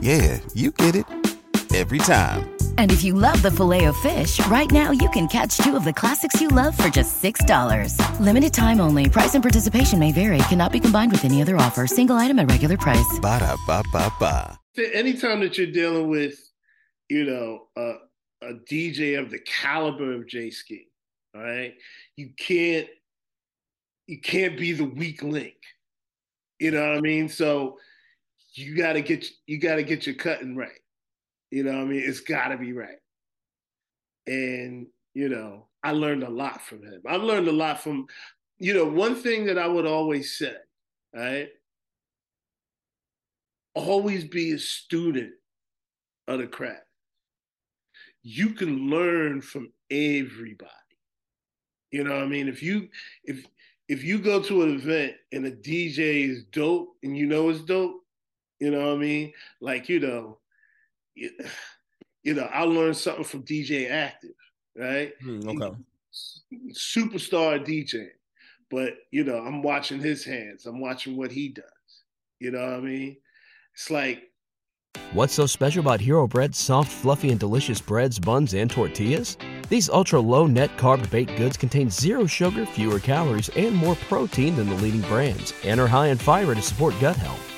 Yeah, you get it every time. And if you love the Filet-O-Fish, right now you can catch two of the classics you love for just $6. Limited time only. Price and participation may vary. Cannot be combined with any other offer. Single item at regular price. Ba da ba ba ba. Anytime that you're dealing with, you know, a, a DJ of the caliber of J Ski, all right, you can't you can't be the weak link. You know what I mean? So you gotta get you gotta get your cutting right. You know what I mean? It's gotta be right. And, you know, I learned a lot from him. I've learned a lot from, you know, one thing that I would always say, right? Always be a student of the craft. You can learn from everybody. You know what I mean? If you if if you go to an event and a DJ is dope and you know it's dope, you know what I mean? Like, you know, you, you know, I learned something from DJ Active, right? Mm, okay. Superstar DJ. But, you know, I'm watching his hands. I'm watching what he does. You know what I mean? It's like What's so special about Hero Bread's soft, fluffy, and delicious breads, buns, and tortillas? These ultra low net carb baked goods contain zero sugar, fewer calories, and more protein than the leading brands, and are high in fiber to support gut health.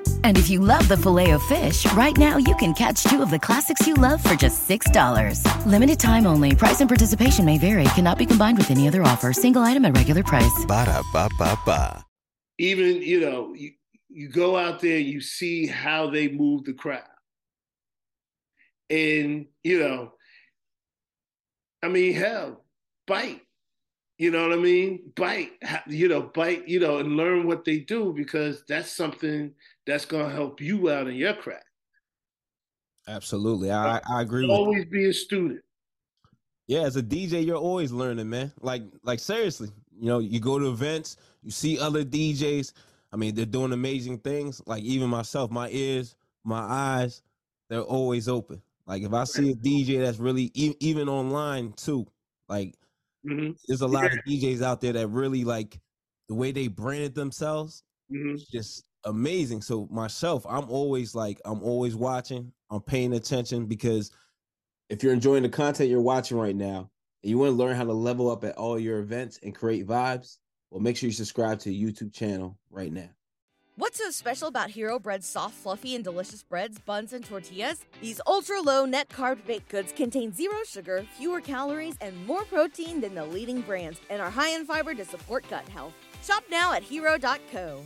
And if you love the Filet-O-Fish, right now you can catch two of the classics you love for just $6. Limited time only. Price and participation may vary. Cannot be combined with any other offer. Single item at regular price. Ba da ba ba ba. even you know you, you go out there you see how they move the crowd and you know i mean hell bite you know what i mean bite you know bite you know and learn what they do because that's something that's going to help you out in your craft Absolutely. I, I agree with always be a student Yeah, as a DJ, you're always learning, man. Like, like seriously, you know, you go to events, you see other DJs. I mean, they're doing amazing things. Like even myself, my ears, my eyes, they're always open. Like if I see a DJ that's really e- even online too, like Mhm. there's a lot of DJs out there that really like the way they branded themselves. Mhm. Just amazing. So myself, I'm always like, I'm always watching. I'm paying attention because if you're enjoying the content you're watching right now and you want to learn how to level up at all your events and create vibes, well, make sure you subscribe to the YouTube channel right now. What's so special about Hero Bread's soft, fluffy, and delicious breads, buns, and tortillas? These ultra low net carb baked goods contain zero sugar, fewer calories, and more protein than the leading brands, and are high in fiber to support gut health. Shop now at hero.co.